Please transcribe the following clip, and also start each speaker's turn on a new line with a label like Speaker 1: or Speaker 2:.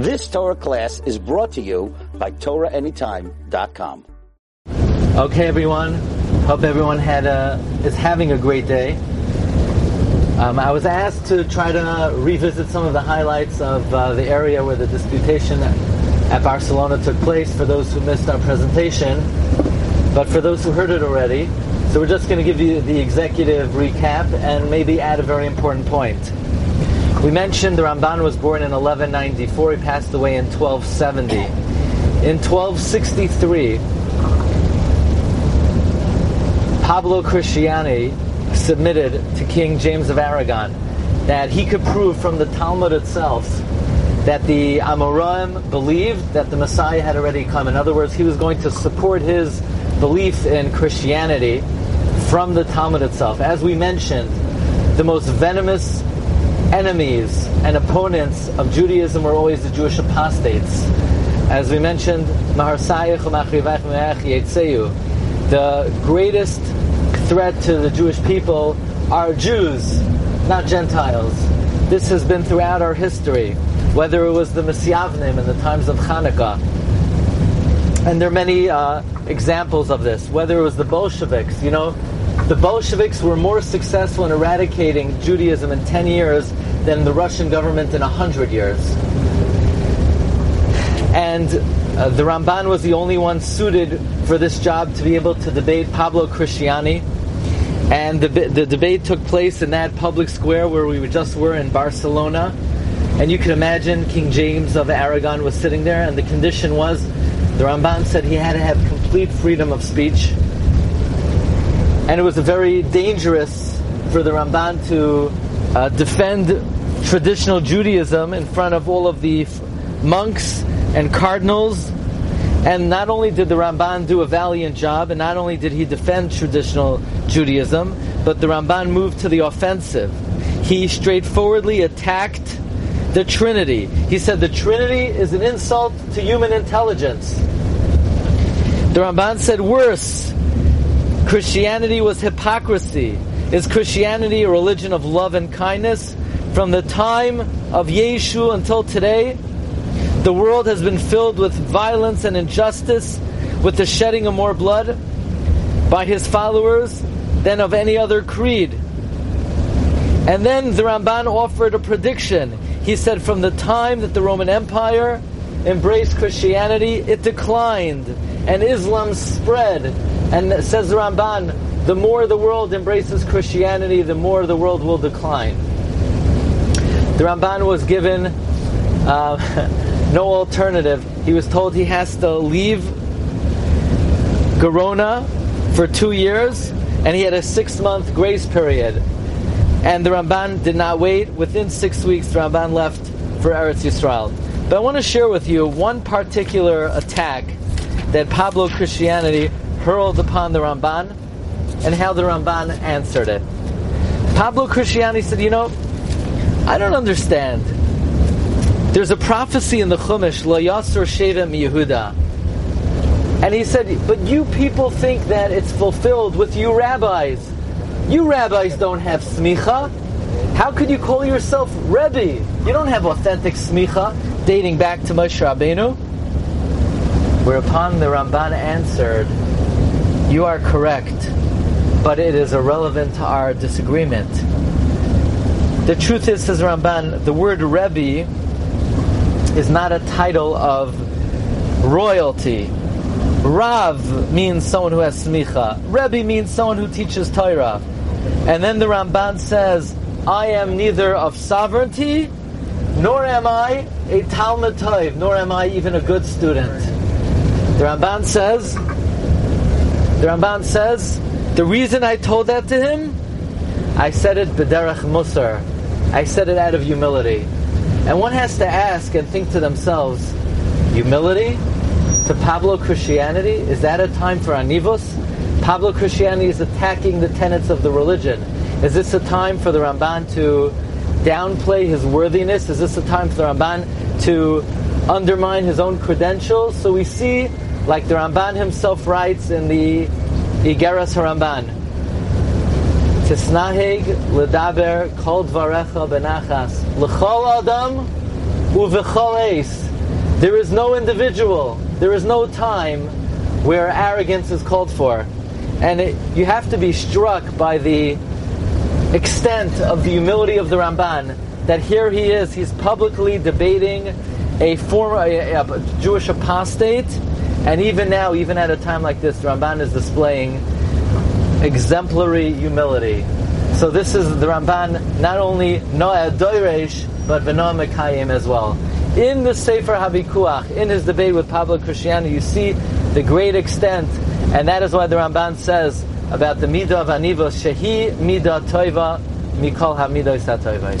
Speaker 1: This Torah class is brought to you by TorahAnytime.com.
Speaker 2: Okay, everyone. Hope everyone had a, is having a great day. Um, I was asked to try to revisit some of the highlights of uh, the area where the disputation at Barcelona took place for those who missed our presentation, but for those who heard it already. So we're just going to give you the executive recap and maybe add a very important point. We mentioned the Ramban was born in 1194. He passed away in 1270. In 1263, Pablo Cristiani submitted to King James of Aragon that he could prove from the Talmud itself that the Amoraim believed that the Messiah had already come. In other words, he was going to support his belief in Christianity from the Talmud itself. As we mentioned, the most venomous enemies and opponents of Judaism were always the Jewish apostates. As we mentioned, the greatest threat to the Jewish people are Jews, not Gentiles. This has been throughout our history, whether it was the Misyavnim in the times of Hanukkah. And there are many uh, examples of this, whether it was the Bolsheviks. You know, the Bolsheviks were more successful in eradicating Judaism in 10 years than the Russian government in 100 years. And uh, the Ramban was the only one suited for this job to be able to debate Pablo Cristiani. And the, the debate took place in that public square where we just were in Barcelona. And you can imagine King James of Aragon was sitting there, and the condition was the Ramban said he had to have complete freedom of speech. And it was very dangerous for the Ramban to uh, defend traditional Judaism in front of all of the monks and cardinals. And not only did the Ramban do a valiant job, and not only did he defend traditional Judaism, but the Ramban moved to the offensive. He straightforwardly attacked the Trinity. He said the Trinity is an insult to human intelligence. The Ramban said worse. Christianity was hypocrisy. Is Christianity a religion of love and kindness? From the time of Yeshu until today, the world has been filled with violence and injustice, with the shedding of more blood by his followers than of any other creed. And then the Ramban offered a prediction. He said, from the time that the Roman Empire embraced Christianity, it declined, and Islam spread. And says the Ramban, the more the world embraces Christianity, the more the world will decline. The Ramban was given uh, no alternative. He was told he has to leave Gerona for two years, and he had a six-month grace period. And the Ramban did not wait. Within six weeks, the Ramban left for Eretz Yisrael. But I want to share with you one particular attack that Pablo Cristiani hurled upon the Ramban and how the Ramban answered it. Pablo Christiani said, You know, I don't understand. There's a prophecy in the Chumash, Lo Yasur Shevim Yehuda. And he said, But you people think that it's fulfilled with you rabbis. You rabbis don't have smicha. How could you call yourself Rebbe? You don't have authentic smicha dating back to Moshe Rabbeinu. Whereupon the Ramban answered, You are correct, but it is irrelevant to our disagreement. The truth is, says Ramban, the word Rebbe is not a title of royalty. Rav means someone who has smicha. Rebbe means someone who teaches Torah. And then the Ramban says, I am neither of sovereignty, nor am I a Talmid Tov, nor am I even a good student. The Ramban says, the Ramban says, the reason I told that to him, I said it b'derech musar. I said it out of humility. And one has to ask and think to themselves, humility to Pablo Christiani? Is that a time for anivos? Pablo Cristiani is attacking the tenets of the religion. Is this a time for the Ramban to downplay his worthiness? Is this a time for the Ramban to undermine his own credentials? So we see, like the Ramban himself writes in the Igeras Haramban, Tisnaheg ledaber kol dvarecha benachas l'chol adam uv'chol eis There is no individual, there is no time where arrogance is called for. And it, you have to be struck by the extent of the humility of the Ramban that here he is, he's publicly debating a former a, a Jewish apostate, and even now, even at a time like this, Ramban is displaying exemplary humility. So this is the Ramban not only Noah Doiresh, but Venoah Mekayim as well. In the Sefer Havikuach, in his debate with Pablo Christiani, you see the great extent, and that is why the Ramban says about the Midah of Anivos, Shehi Midah Toiva Mikol HaMidah Satoivais.